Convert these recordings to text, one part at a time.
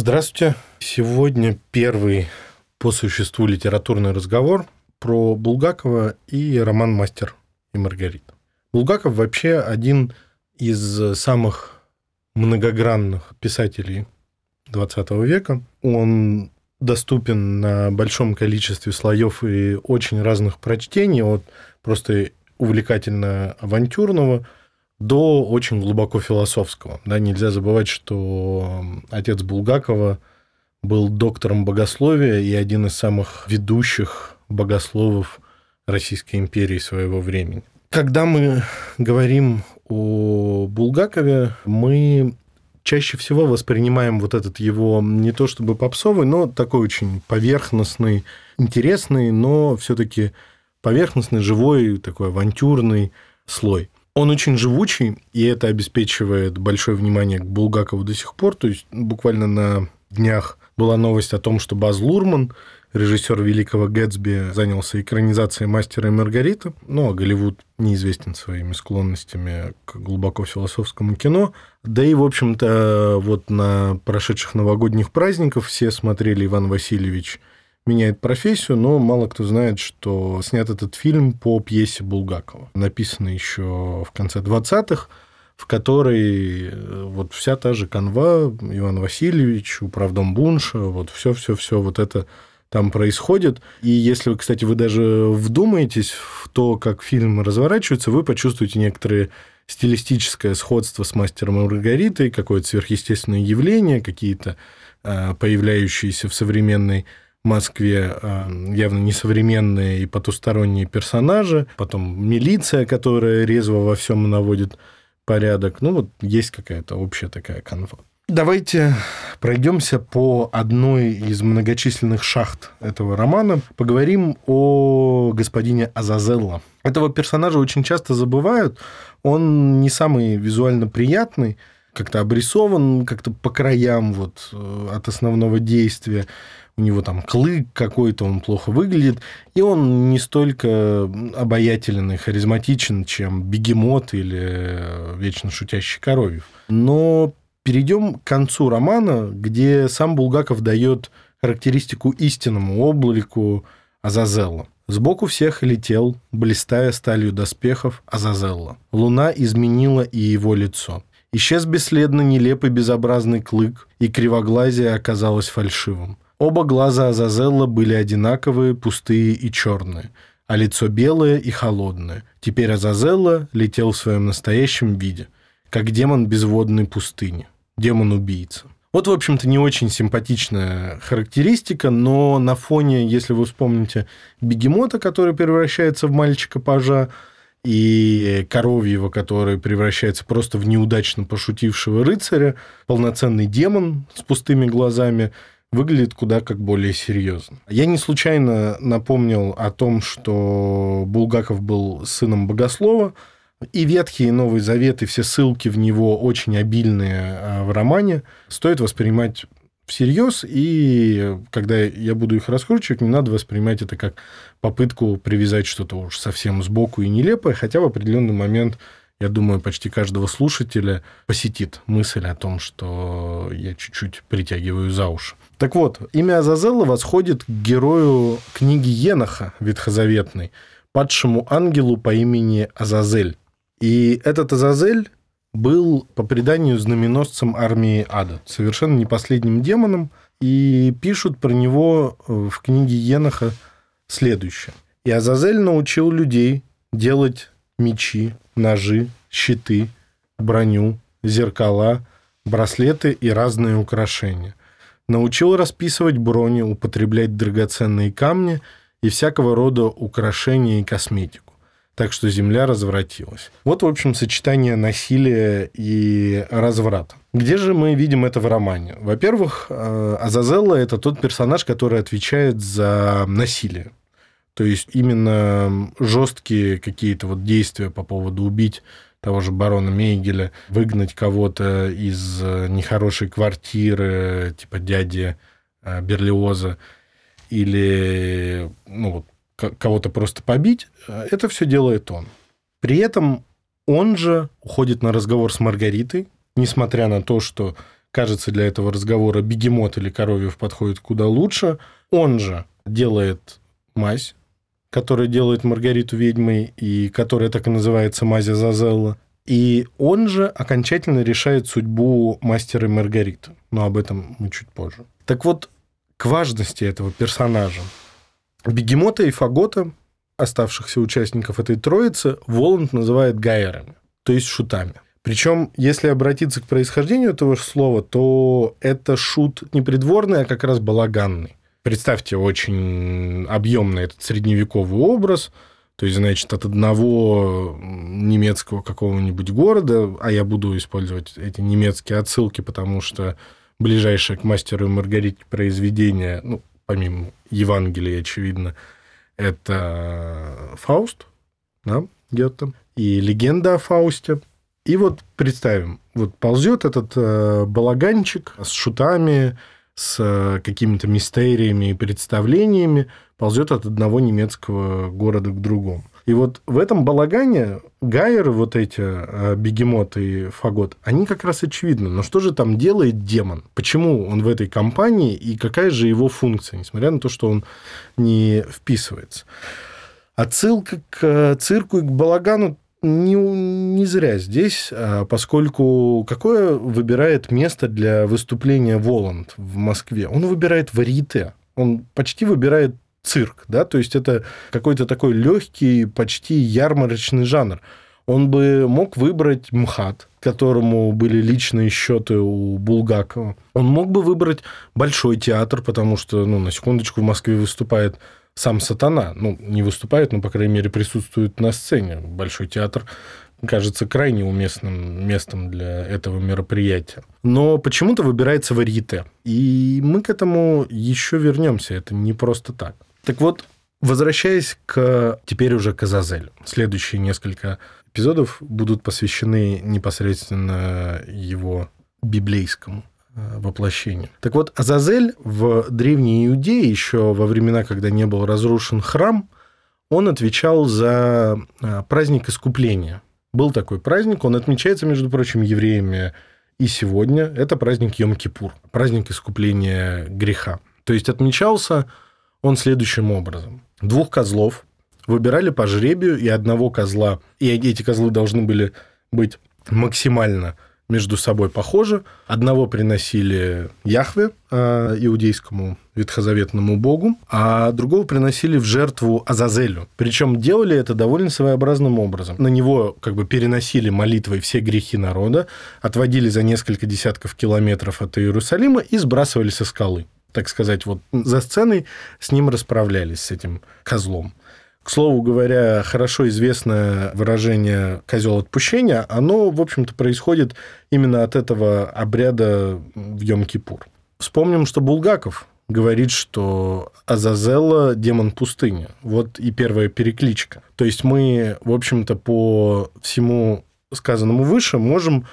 Здравствуйте. Сегодня первый по существу литературный разговор про Булгакова и роман «Мастер и Маргарита». Булгаков вообще один из самых многогранных писателей XX века. Он доступен на большом количестве слоев и очень разных прочтений, от просто увлекательно авантюрного до очень глубоко философского. Да, нельзя забывать, что отец Булгакова был доктором богословия и один из самых ведущих богословов Российской империи своего времени. Когда мы говорим о Булгакове, мы чаще всего воспринимаем вот этот его не то чтобы попсовый, но такой очень поверхностный, интересный, но все-таки поверхностный, живой, такой авантюрный слой. Он очень живучий, и это обеспечивает большое внимание к Булгакову до сих пор. То есть буквально на днях была новость о том, что Баз Лурман, режиссер великого Гэтсби, занялся экранизацией «Мастера и Маргариты». Ну, а Голливуд неизвестен своими склонностями к глубоко философскому кино. Да и, в общем-то, вот на прошедших новогодних праздниках все смотрели «Иван Васильевич меняет профессию, но мало кто знает, что снят этот фильм по пьесе Булгакова, написанный еще в конце 20-х, в которой э, вот вся та же канва, Иван Васильевич, управдом Бунша, вот все-все-все вот это там происходит. И если, кстати, вы даже вдумаетесь в то, как фильм разворачивается, вы почувствуете некоторые стилистическое сходство с мастером и Маргаритой, какое-то сверхъестественное явление, какие-то э, появляющиеся в современной Москве а, явно несовременные и потусторонние персонажи, потом милиция, которая резво во всем наводит порядок. Ну, вот есть какая-то общая такая канва. Давайте пройдемся по одной из многочисленных шахт этого романа. Поговорим о господине Азазелло. Этого персонажа очень часто забывают. Он не самый визуально приятный, как-то обрисован как-то по краям вот, э, от основного действия у него там клык какой-то, он плохо выглядит, и он не столько обаятелен и харизматичен, чем бегемот или вечно шутящий Коровьев. Но перейдем к концу романа, где сам Булгаков дает характеристику истинному облику Азазелла. Сбоку всех летел, блистая сталью доспехов, Азазелла. Луна изменила и его лицо. Исчез бесследно нелепый безобразный клык, и кривоглазие оказалось фальшивым. Оба глаза Азазелла были одинаковые, пустые и черные, а лицо белое и холодное. Теперь Азазелла летел в своем настоящем виде, как демон безводной пустыни, демон-убийца. Вот, в общем-то, не очень симпатичная характеристика, но на фоне, если вы вспомните бегемота, который превращается в мальчика-пажа, и Коровьева, который превращается просто в неудачно пошутившего рыцаря, полноценный демон с пустыми глазами – выглядит куда как более серьезно. Я не случайно напомнил о том, что Булгаков был сыном богослова, и Ветхий и Новый Завет, и все ссылки в него очень обильные а, в романе, стоит воспринимать всерьез, и когда я буду их раскручивать, не надо воспринимать это как попытку привязать что-то уж совсем сбоку и нелепое, хотя в определенный момент я думаю, почти каждого слушателя посетит мысль о том, что я чуть-чуть притягиваю за уши. Так вот, имя Азазелла восходит к герою книги Еноха ветхозаветной, падшему ангелу по имени Азазель. И этот Азазель был, по преданию, знаменосцем армии ада, совершенно не последним демоном, и пишут про него в книге Еноха следующее. «И Азазель научил людей делать мечи, ножи, щиты, броню, зеркала, браслеты и разные украшения научил расписывать брони, употреблять драгоценные камни и всякого рода украшения и косметику. Так что земля развратилась. Вот, в общем, сочетание насилия и разврата. Где же мы видим это в романе? Во-первых, э, Азазелла – это тот персонаж, который отвечает за насилие. То есть именно жесткие какие-то вот действия по поводу убить того же барона Мейгеля, выгнать кого-то из э, нехорошей квартиры, типа дяди э, Берлиоза, или ну, кого-то просто побить, э, это все делает он. При этом он же уходит на разговор с Маргаритой, несмотря на то, что кажется, для этого разговора бегемот или коровьев подходит куда лучше. Он же делает мазь, которая делает Маргариту ведьмой, и которая так и называется мазь Азазелла. И он же окончательно решает судьбу мастера Маргариты. Но об этом мы чуть позже. Так вот, к важности этого персонажа. Бегемота и Фагота, оставшихся участников этой троицы, Воланд называет гайерами, то есть шутами. Причем, если обратиться к происхождению этого слова, то это шут не придворный, а как раз балаганный. Представьте очень объемный этот средневековый образ, то есть, значит, от одного немецкого какого-нибудь города, а я буду использовать эти немецкие отсылки, потому что ближайшее к мастеру и Маргарите произведение, ну, помимо Евангелия, очевидно, это Фауст, да, Гетте, и легенда о Фаусте. И вот представим, вот ползет этот э, балаганчик с шутами, с э, какими-то мистериями и представлениями, ползет от одного немецкого города к другому. И вот в этом балагане Гайеры, вот эти э, бегемоты и фагот, они как раз очевидны. Но что же там делает демон? Почему он в этой компании и какая же его функция, несмотря на то, что он не вписывается? Отсылка к цирку и к балагану не, не зря здесь, а поскольку какое выбирает место для выступления Воланд в Москве? Он выбирает варьете. Он почти выбирает цирк, да, то есть это какой-то такой легкий, почти ярмарочный жанр. Он бы мог выбрать МХАТ, которому были личные счеты у Булгакова. Он мог бы выбрать Большой театр, потому что, ну, на секундочку, в Москве выступает сам Сатана. Ну, не выступает, но, по крайней мере, присутствует на сцене. Большой театр кажется крайне уместным местом для этого мероприятия. Но почему-то выбирается варьете. И мы к этому еще вернемся. Это не просто так. Так вот, возвращаясь к теперь уже к Азазелю. Следующие несколько эпизодов будут посвящены непосредственно его библейскому воплощению. Так вот, Азазель в Древней Иудее, еще во времена, когда не был разрушен храм, он отвечал за э, праздник искупления. Был такой праздник, он отмечается, между прочим, евреями и сегодня. Это праздник Йом-Кипур, праздник искупления греха. То есть отмечался он следующим образом. Двух козлов выбирали по жребию, и одного козла, и эти козлы должны были быть максимально между собой похожи. Одного приносили Яхве, а, иудейскому ветхозаветному богу, а другого приносили в жертву Азазелю. Причем делали это довольно своеобразным образом. На него как бы переносили молитвой все грехи народа, отводили за несколько десятков километров от Иерусалима и сбрасывали со скалы так сказать, вот за сценой с ним расправлялись, с этим козлом. К слову говоря, хорошо известное выражение «козел отпущения», оно, в общем-то, происходит именно от этого обряда в Йом-Кипур. Вспомним, что Булгаков говорит, что Азазелла – демон пустыни. Вот и первая перекличка. То есть мы, в общем-то, по всему сказанному выше можем,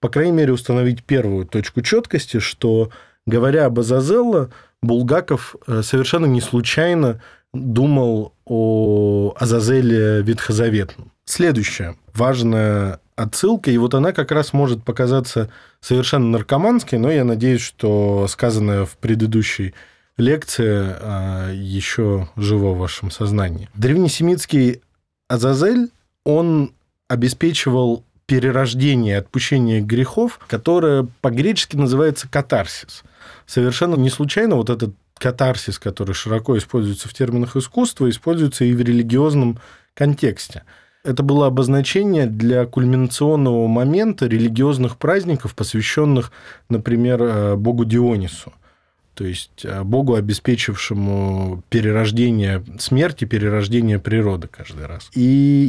по крайней мере, установить первую точку четкости, что Говоря об Азазелло, Булгаков э, совершенно не случайно думал о Азазеле ветхозаветном. Следующая важная отсылка, и вот она как раз может показаться совершенно наркоманской, но я надеюсь, что сказанное в предыдущей лекции э, еще живо в вашем сознании. Древнесемитский Азазель, он обеспечивал перерождение, отпущение грехов, которое по-гречески называется катарсис – совершенно не случайно вот этот катарсис, который широко используется в терминах искусства, используется и в религиозном контексте. Это было обозначение для кульминационного момента религиозных праздников, посвященных, например, э, богу Дионису, то есть э, богу, обеспечившему перерождение смерти, перерождение природы каждый раз. И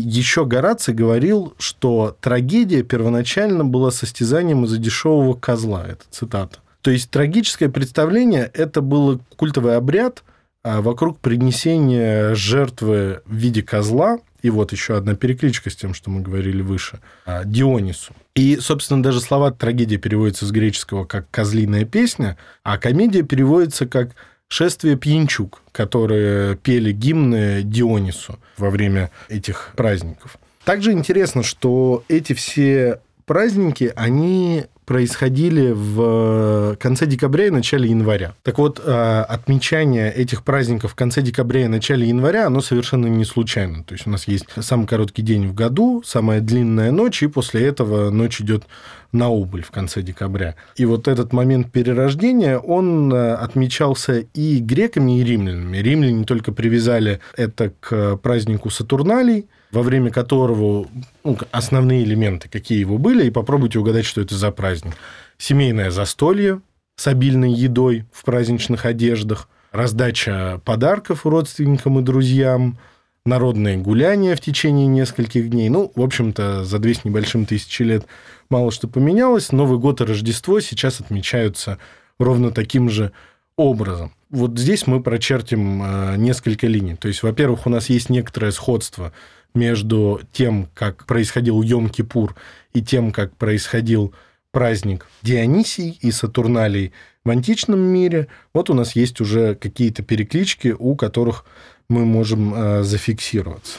еще Гораций говорил, что трагедия первоначально была состязанием из-за дешевого козла. Это цитата. То есть трагическое представление – это был культовый обряд а, вокруг принесения жертвы в виде козла, и вот еще одна перекличка с тем, что мы говорили выше, а, Дионису. И, собственно, даже слова трагедия переводятся с греческого как «козлиная песня», а комедия переводится как шествие пьянчук, которые пели гимны Дионису во время этих праздников. Также интересно, что эти все праздники, они происходили в конце декабря и начале января. Так вот, э, отмечание этих праздников в конце декабря и начале января, оно совершенно не случайно. То есть у нас есть самый короткий день в году, самая длинная ночь, и после этого ночь идет на убыль в конце декабря. И вот этот момент перерождения, он э, отмечался и греками, и римлянами. Римляне только привязали это к празднику Сатурналей, во время которого ну, основные элементы, какие его были, и попробуйте угадать, что это за праздник. Семейное застолье с обильной едой в праздничных одеждах, раздача подарков родственникам и друзьям, народное гуляние в течение нескольких дней. Ну, в общем-то, за две с небольшим тысячи лет мало что поменялось. Новый год и Рождество сейчас отмечаются ровно таким же образом. Вот здесь мы прочертим э, несколько линий. То есть, во-первых, у нас есть некоторое сходство между тем, как происходил Йом-Кипур, и тем, как происходил праздник Дионисий и Сатурналий в античном мире. Вот у нас есть уже какие-то переклички, у которых мы можем э, зафиксироваться.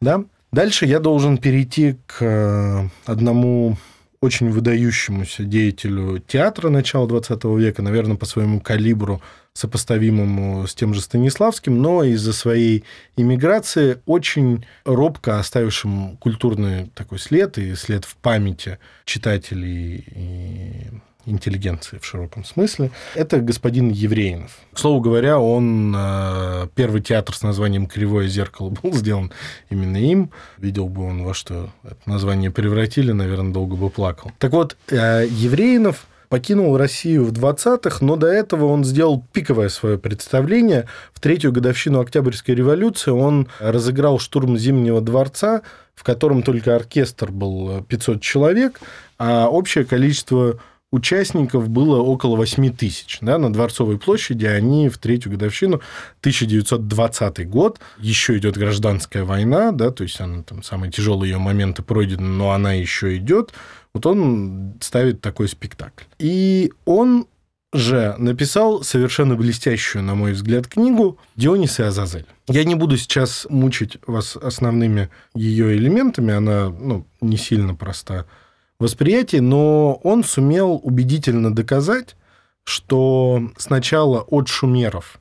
Да? Дальше я должен перейти к э, одному очень выдающемуся деятелю театра начала XX века, наверное, по своему калибру сопоставимому с тем же Станиславским, но из-за своей иммиграции очень робко оставившим культурный такой след и след в памяти читателей и интеллигенции в широком смысле. Это господин Евреинов. К слову говоря, он э, первый театр с названием «Кривое зеркало» был сделан именно им. Видел бы он, во что это название превратили, наверное, долго бы плакал. Так вот, э, Евреинов покинул Россию в 20-х, но до этого он сделал пиковое свое представление. В третью годовщину Октябрьской революции он разыграл штурм Зимнего дворца, в котором только оркестр был 500 человек, а общее количество участников было около 8 тысяч. Да, на Дворцовой площади они в третью годовщину 1920 год. Еще идет гражданская война, да, то есть она, там, самые тяжелые ее моменты пройдены, но она еще идет. Вот он ставит такой спектакль. И он же написал совершенно блестящую, на мой взгляд, книгу «Дионис и Азазель». Я не буду сейчас мучить вас основными ее элементами, она ну, не сильно проста восприятии, но он сумел убедительно доказать, что сначала от шумеров,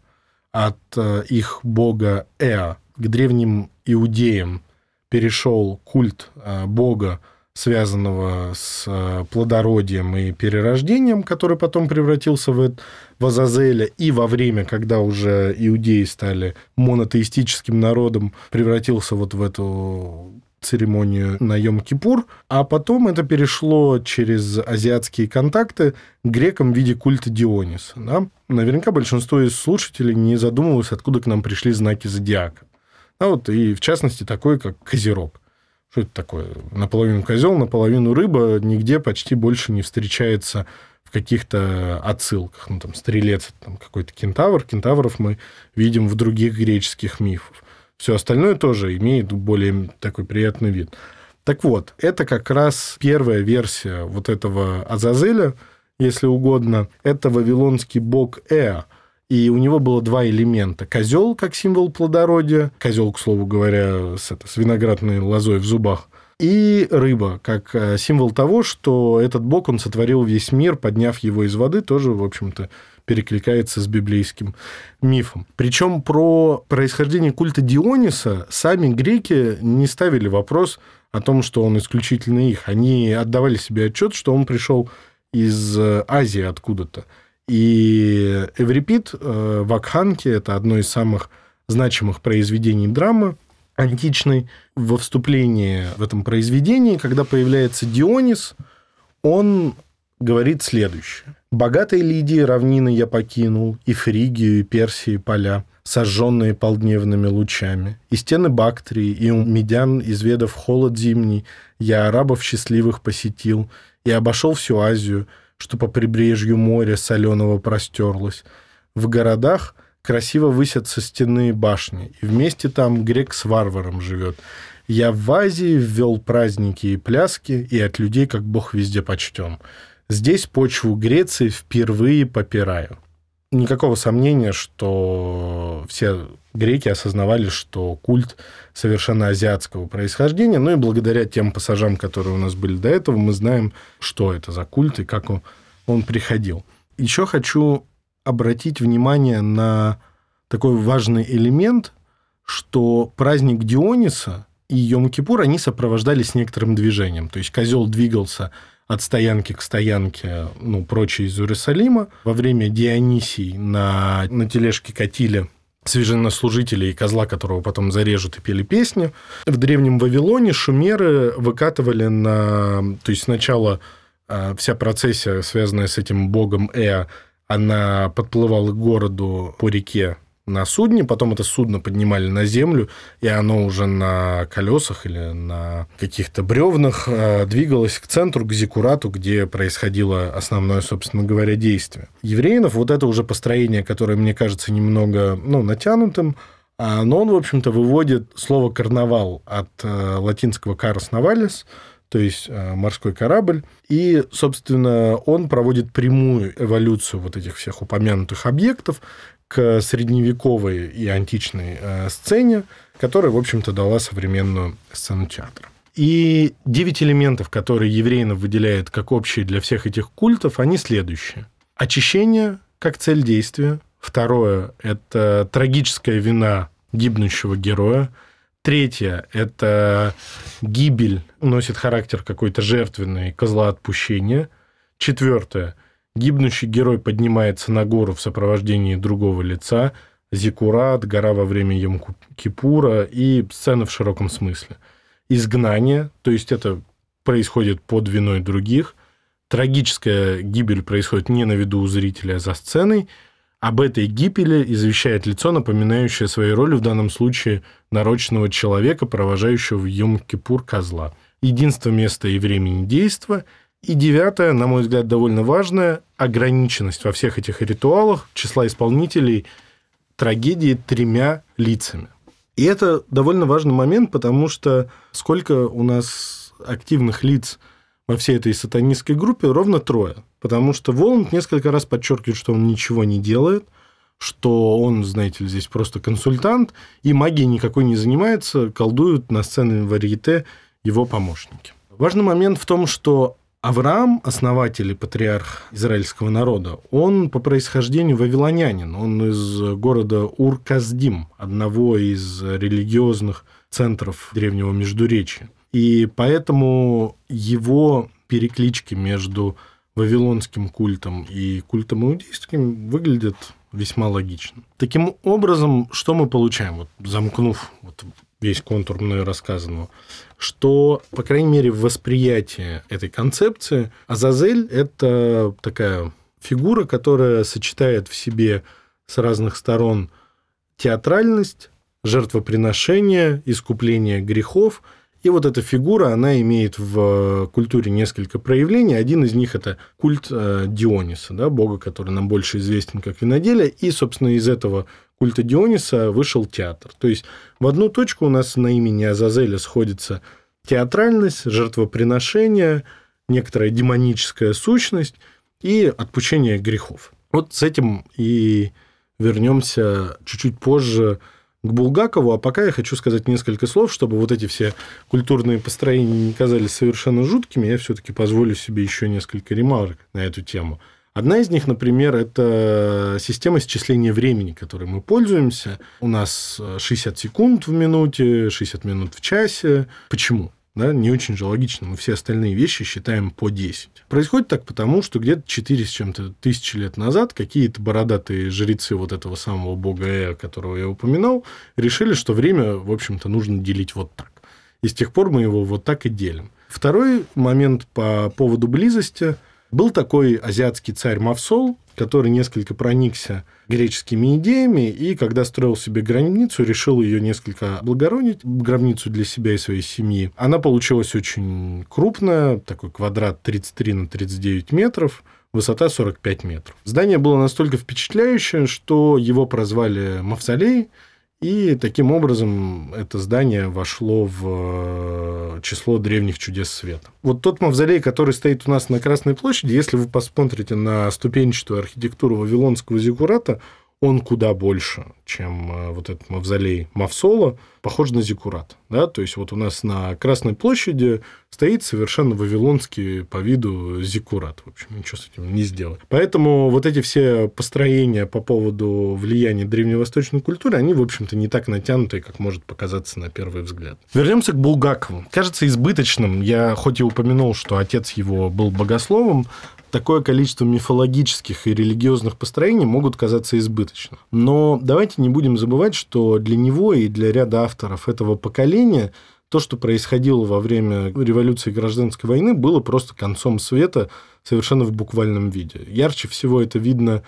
от э, их бога Эа к древним иудеям перешел культ э, бога, связанного с э, плодородием и перерождением, который потом превратился в, в Азазеля, и во время, когда уже иудеи стали монотеистическим народом, превратился вот в эту церемонию на Йом-Кипур, а потом это перешло через азиатские контакты к грекам в виде культа Диониса. Да? Наверняка большинство из слушателей не задумывалось, откуда к нам пришли знаки зодиака. А вот, и в частности такой, как Козерог. Что это такое? Наполовину козел, наполовину рыба, нигде почти больше не встречается в каких-то отсылках. Ну, там, стрелец, там, какой-то кентавр. Кентавров мы видим в других греческих мифах. Все остальное тоже имеет более такой приятный вид. Так вот, это как раз первая версия вот этого Азазеля, если угодно. Это вавилонский бог Эа. И у него было два элемента. Козел как символ плодородия. Козел, к слову говоря, с, это, с виноградной лозой в зубах. И рыба, как э, символ того, что этот бог, он сотворил весь мир, подняв его из воды, тоже, в общем-то, перекликается с библейским мифом. Причем про происхождение культа Диониса сами греки не ставили вопрос о том, что он исключительно их. Они отдавали себе отчет, что он пришел из э, Азии откуда-то. И Эврипид э, в Акханке, это одно из самых значимых произведений драмы античной, во вступлении в этом произведении, когда появляется Дионис, он говорит следующее. «Богатой Лидии равнины я покинул, и Фригию, и Персии поля, сожженные полдневными лучами, и стены Бактрии, и у медян, изведав холод зимний, я арабов счастливых посетил, и обошел всю Азию, что по прибрежью моря соленого простерлось. В городах красиво высятся стены башни, и вместе там грек с варваром живет. Я в Азии ввел праздники и пляски, и от людей как бог везде почтен. Здесь почву Греции впервые попираю. никакого сомнения, что все греки осознавали, что культ совершенно азиатского происхождения. Ну и благодаря тем пассажам, которые у нас были до этого, мы знаем, что это за культ и как он, он приходил. Еще хочу обратить внимание на такой важный элемент, что праздник Диониса и Йом-Кипур, они сопровождались некоторым движением. То есть козел двигался от стоянки к стоянке, ну, прочее из Иерусалима. Во время Дионисий на, на тележке катили священнослужителя и козла, которого потом зарежут и пели песни. В древнем Вавилоне шумеры выкатывали на... То есть сначала а, вся процессия, связанная с этим богом Эа, она подплывала к городу по реке на судне, потом это судно поднимали на землю, и оно уже на колесах или на каких-то бревнах э, двигалось к центру, к Зикурату, где происходило основное, собственно говоря, действие. Евреинов вот это уже построение, которое мне кажется немного ну, натянутым, а, но он, в общем-то, выводит слово «карнавал» от э, латинского «карос навалис», то есть э, морской корабль. И, собственно, он проводит прямую эволюцию вот этих всех упомянутых объектов, к средневековой и античной э, сцене, которая, в общем-то, дала современную сцену театра. И девять элементов, которые евреинов выделяют как общие для всех этих культов, они следующие. Очищение как цель действия. Второе – это трагическая вина гибнущего героя. Третье – это гибель, носит характер какой-то жертвенный, козла отпущения. Четвертое Гибнущий герой поднимается на гору в сопровождении другого лица, Зикурат, гора во время Йом-Кипура и сцена в широком смысле. Изгнание, то есть это происходит под виной других. Трагическая гибель происходит не на виду у зрителя, а за сценой. Об этой гибели извещает лицо, напоминающее своей роли в данном случае нарочного человека, провожающего в Йом-Кипур козла. Единство места и времени действия – и девятое, на мой взгляд, довольно важное, ограниченность во всех этих ритуалах числа исполнителей трагедии тремя лицами. И это довольно важный момент, потому что сколько у нас активных лиц во всей этой сатанистской группе, ровно трое. Потому что Воланд несколько раз подчеркивает, что он ничего не делает, что он, знаете ли, здесь просто консультант, и магией никакой не занимается, колдуют на сцене варьете его помощники. Важный момент в том, что Авраам, основатель и патриарх израильского народа, он по происхождению вавилонянин. Он из города Ур-Каздим, одного из религиозных центров древнего Междуречия. И поэтому его переклички между вавилонским культом и культом иудейским выглядят весьма логично. Таким образом, что мы получаем, вот, замкнув вот весь контур мною рассказанного, что, по крайней мере, в восприятии этой концепции Азазель – это такая фигура, которая сочетает в себе с разных сторон театральность, жертвоприношение, искупление грехов – и вот эта фигура, она имеет в культуре несколько проявлений. Один из них – это культ э, Диониса, да, бога, который нам больше известен как виноделие. И, собственно, из этого культа Диониса вышел театр. То есть в одну точку у нас на имени Азазеля сходится театральность, жертвоприношение, некоторая демоническая сущность и отпущение грехов. Вот с этим и вернемся чуть-чуть позже к Булгакову, а пока я хочу сказать несколько слов, чтобы вот эти все культурные построения не казались совершенно жуткими, я все-таки позволю себе еще несколько ремарок на эту тему. Одна из них, например, это система исчисления времени, которой мы пользуемся. У нас 60 секунд в минуте, 60 минут в часе. Почему? Да, не очень же логично. Мы все остальные вещи считаем по 10. Происходит так потому, что где-то 4 с чем-то тысячи лет назад какие-то бородатые жрецы вот этого самого бога Э, которого я упоминал, решили, что время, в общем-то, нужно делить вот так. И с тех пор мы его вот так и делим. Второй момент по поводу близости – был такой азиатский царь Мавсол, который несколько проникся греческими идеями, и когда строил себе гробницу, решил ее несколько облагородить, гробницу для себя и своей семьи. Она получилась очень крупная, такой квадрат 33 на 39 метров, высота 45 метров. Здание было настолько впечатляющее, что его прозвали Мавзолей, И таким образом это здание вошло в э, число древних чудес света. Вот тот мавзолей, который стоит у нас на Красной площади, если вы посмотрите на ступенчатую архитектуру Вавилонского зиккурата, он куда больше, чем э, вот этот мавзолей Мавсола, похож на зиккурат. Да? То есть вот у нас на Красной площади стоит совершенно вавилонский по виду зиккурат. В общем, ничего с этим не сделать. Поэтому вот эти все построения по поводу влияния древневосточной культуры, они, в общем-то, не так натянутые, как может показаться на первый взгляд. Вернемся к Булгакову. Кажется избыточным. Я хоть и упомянул, что отец его был богословом, такое количество мифологических и религиозных построений могут казаться избыточным. Но давайте не будем забывать, что для него и для ряда авторов этого поколения то, что происходило во время революции и гражданской войны, было просто концом света совершенно в буквальном виде. Ярче всего это видно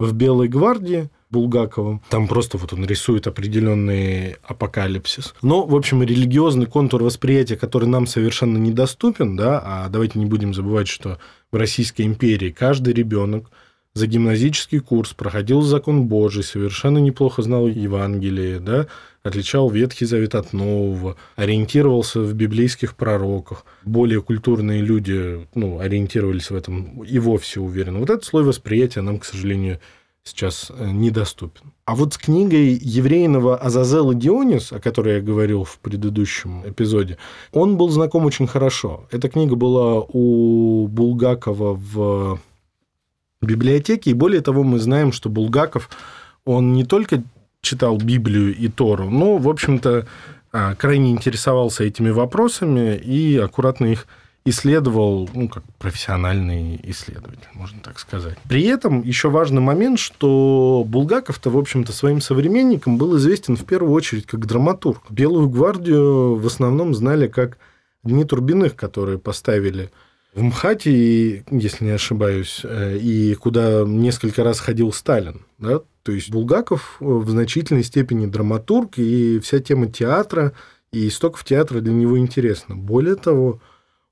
в «Белой гвардии», Булгаковым. Там просто вот он рисует определенный апокалипсис. Но, в общем, религиозный контур восприятия, который нам совершенно недоступен, да, а давайте не будем забывать, что в Российской империи каждый ребенок за гимназический курс проходил закон Божий, совершенно неплохо знал Евангелие, да, отличал Ветхий Завет от Нового, ориентировался в библейских пророках. Более культурные люди ну, ориентировались в этом и вовсе уверенно. Вот этот слой восприятия нам, к сожалению, сейчас э, недоступен. А вот с книгой еврейного Азазела Дионис, о которой я говорил в предыдущем эпизоде, он был знаком очень хорошо. Эта книга была у Булгакова в библиотеке, и более того, мы знаем, что Булгаков, он не только читал Библию и Тору, но, в общем-то, а, крайне интересовался этими вопросами и аккуратно их исследовал, ну, как профессиональный исследователь, можно так сказать. При этом еще важный момент, что Булгаков-то, в общем-то, своим современникам был известен в первую очередь как драматург. Белую гвардию в основном знали как Дни Турбиных, которые поставили в МХАТе, если не ошибаюсь, э, и куда несколько раз ходил Сталин. Да? То есть Булгаков в значительной степени драматург, и вся тема театра и истоков театра для него интересна. Более того,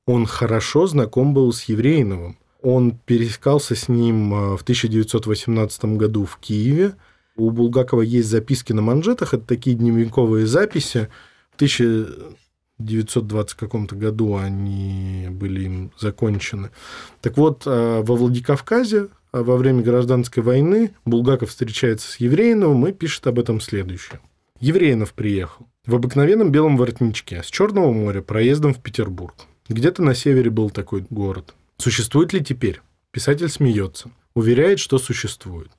он хорошо знаком был с Еврейновым. Он пересекался с ним э, в 1918 году в Киеве. У Булгакова есть записки на манжетах, это такие дневниковые записи. В 1920 каком-то году они были им закончены. Так вот, э, во Владикавказе э, во время гражданской войны Булгаков встречается с Еврейновым и пишет об этом следующее. Еврейнов приехал в обыкновенном белом воротничке с Черного моря проездом в Петербург. Где-то на севере был такой город. Существует ли теперь? Писатель смеется. Уверяет, что существует.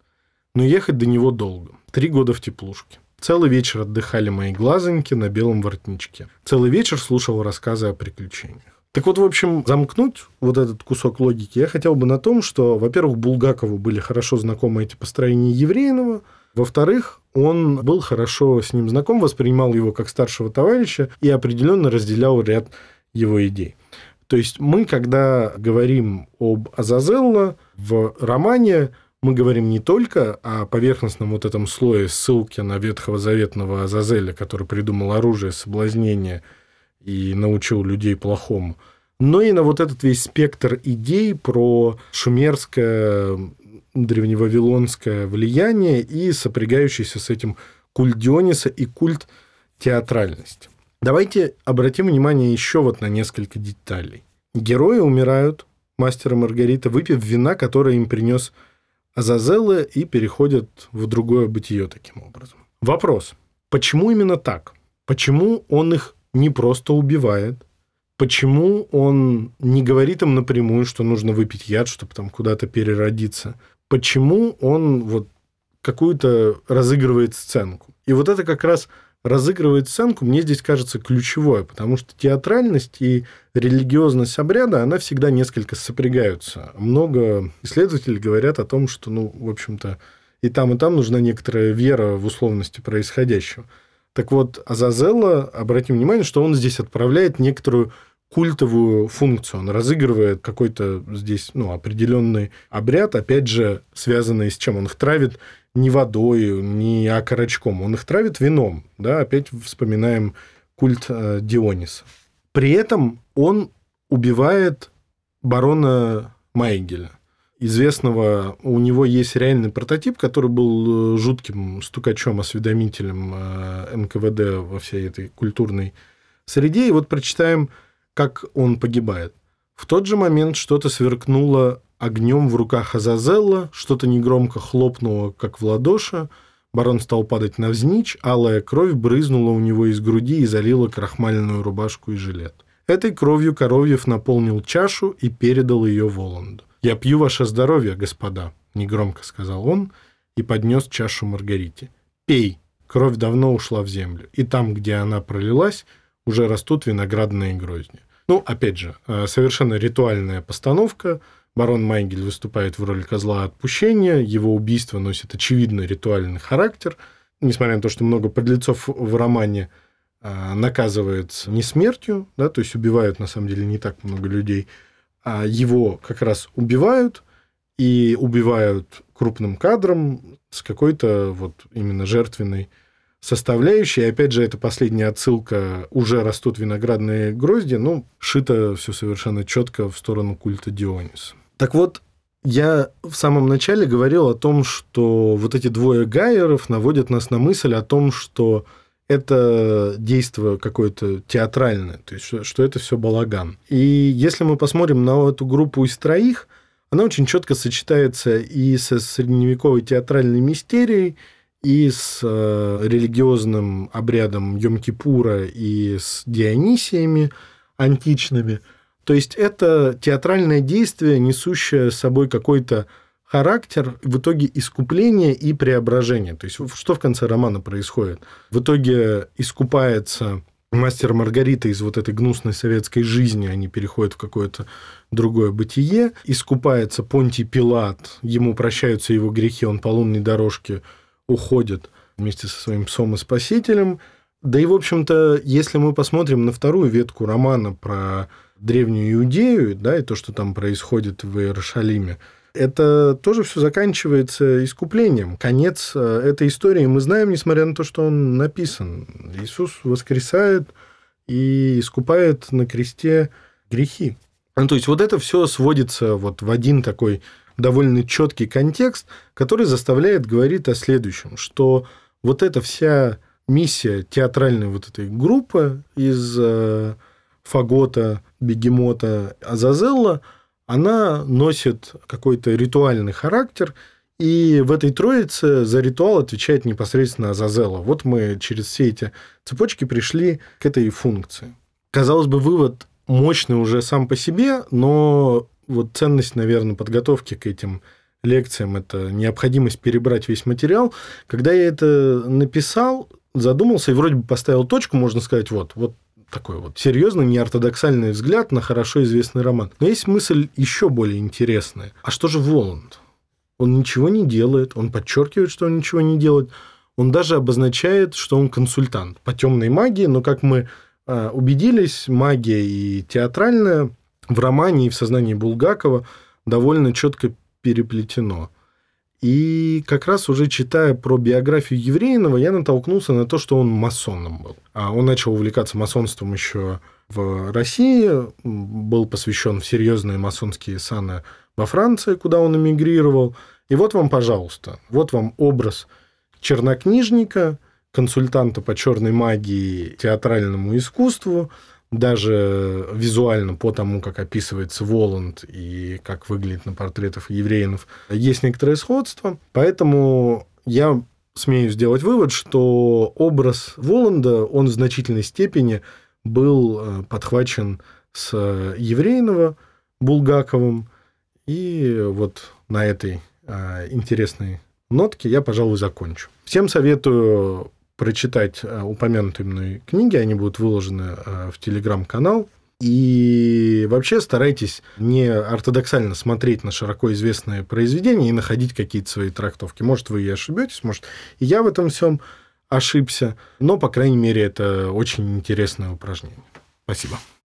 Но ехать до него долго. Три года в теплушке. Целый вечер отдыхали мои глазоньки на белом воротничке. Целый вечер слушал рассказы о приключениях. Так вот, в общем, замкнуть вот этот кусок логики я хотел бы на том, что, во-первых, Булгакову были хорошо знакомы эти построения Еврейного, во-вторых, он был хорошо с ним знаком, воспринимал его как старшего товарища и определенно разделял ряд его идей. То есть мы, когда говорим об Азазелло в романе, мы говорим не только о поверхностном вот этом слое ссылки на ветхого-заветного Азазеля, который придумал оружие соблазнения и научил людей плохому, но и на вот этот весь спектр идей про шумерское, древневавилонское влияние и сопрягающийся с этим культ Диониса и культ театральности. Давайте обратим внимание еще вот на несколько деталей. Герои умирают, мастер и Маргарита, выпив вина, которое им принес Азазелла, и переходят в другое бытие таким образом. Вопрос. Почему именно так? Почему он их не просто убивает? Почему он не говорит им напрямую, что нужно выпить яд, чтобы там куда-то переродиться? Почему он вот какую-то разыгрывает сценку? И вот это как раз разыгрывает сценку, мне здесь кажется ключевое, потому что театральность и религиозность обряда, она всегда несколько сопрягаются. Много исследователей говорят о том, что, ну, в общем-то, и там, и там нужна некоторая вера в условности происходящего. Так вот, Азазелла, обратим внимание, что он здесь отправляет некоторую культовую функцию. Он разыгрывает какой-то здесь ну, определенный обряд, опять же, связанный с чем? Он их травит не водой, не окорочком, он их травит вином. Да? Опять вспоминаем культ э, Диониса. При этом он убивает барона Майгеля. известного, у него есть реальный прототип, который был э, жутким стукачом, осведомителем э, НКВД во всей этой культурной среде. И вот прочитаем, как он погибает. В тот же момент что-то сверкнуло огнем в руках Азазелла, что-то негромко хлопнуло, как в ладоши. Барон стал падать навзничь, алая кровь брызнула у него из груди и залила крахмальную рубашку и жилет. Этой кровью Коровьев наполнил чашу и передал ее Воланду. «Я пью ваше здоровье, господа», — негромко сказал он и поднес чашу Маргарите. «Пей». Кровь давно ушла в землю, и там, где она пролилась, уже растут виноградные грозди. Ну, опять же, э, совершенно ритуальная постановка. Барон Майнгель выступает в роли козла отпущения, его убийство носит очевидно ритуальный характер. Несмотря на то, что много подлецов в романе э, наказывается не смертью, да, то есть убивают на самом деле не так много людей – а его как раз убивают, и убивают крупным кадром с какой-то вот именно жертвенной составляющей. И опять же, это последняя отсылка «Уже растут виноградные грозди», ну, шито все совершенно четко в сторону культа Диониса. Так вот, я в самом начале говорил о том, что вот эти двое гайеров наводят нас на мысль о том, что это действие какое-то театральное, то есть что это все балаган. И если мы посмотрим на эту группу из троих, она очень четко сочетается и со средневековой театральной мистерией, и с э, религиозным обрядом Йом-Кипура, и с Дионисиями античными. То есть это театральное действие, несущее собой какой-то характер в итоге искупления и преображения. То есть что в конце романа происходит? В итоге искупается мастер Маргарита из вот этой гнусной советской жизни, они переходят в какое-то другое бытие. Искупается Понтий Пилат, ему прощаются его грехи, он по лунной дорожке уходит вместе со своим псом и спасителем. Да и, в общем-то, если мы посмотрим на вторую ветку романа про древнюю Иудею, да, и то, что там происходит в Иерушалиме, это тоже все заканчивается искуплением. Конец э, этой истории мы знаем, несмотря на то, что он написан. Иисус воскресает и искупает на кресте грехи. Ну, то есть вот это все сводится вот в один такой довольно четкий контекст, который заставляет говорить о следующем, что вот эта вся миссия театральной вот этой группы из э, Фагота, Бегемота, Азазелла – она носит какой-то ритуальный характер, и в этой троице за ритуал отвечает непосредственно Азазела. Вот мы через все эти цепочки пришли к этой функции. Казалось бы, вывод мощный уже сам по себе, но вот ценность, наверное, подготовки к этим лекциям – это необходимость перебрать весь материал. Когда я это написал, задумался и вроде бы поставил точку, можно сказать, вот, вот такой вот серьезный, неортодоксальный взгляд на хорошо известный роман. Но есть мысль еще более интересная. А что же Воланд? Он ничего не делает, он подчеркивает, что он ничего не делает. Он даже обозначает, что он консультант по темной магии, но как мы а, убедились, магия и театральная в романе и в сознании Булгакова довольно четко переплетено. И как раз уже читая про биографию Еврейного, я натолкнулся на то, что он масоном был. А он начал увлекаться масонством еще в России, был посвящен в серьезные масонские саны во Франции, куда он эмигрировал. И вот вам, пожалуйста, вот вам образ чернокнижника, консультанта по черной магии, театральному искусству, даже визуально по тому, как описывается Воланд и как выглядит на портретах евреинов, есть некоторое сходство. Поэтому я смею сделать вывод, что образ Воланда, он в значительной степени был э, подхвачен с еврейного Булгаковым. И вот на этой э, интересной нотке я, пожалуй, закончу. Всем советую прочитать э, упомянутые мной книги, они будут выложены э, в телеграм-канал. И вообще старайтесь не ортодоксально смотреть на широко известные произведения и находить какие-то свои трактовки. Может, вы и ошибетесь, может, и я в этом всем ошибся, но, по крайней мере, это очень интересное упражнение. Спасибо.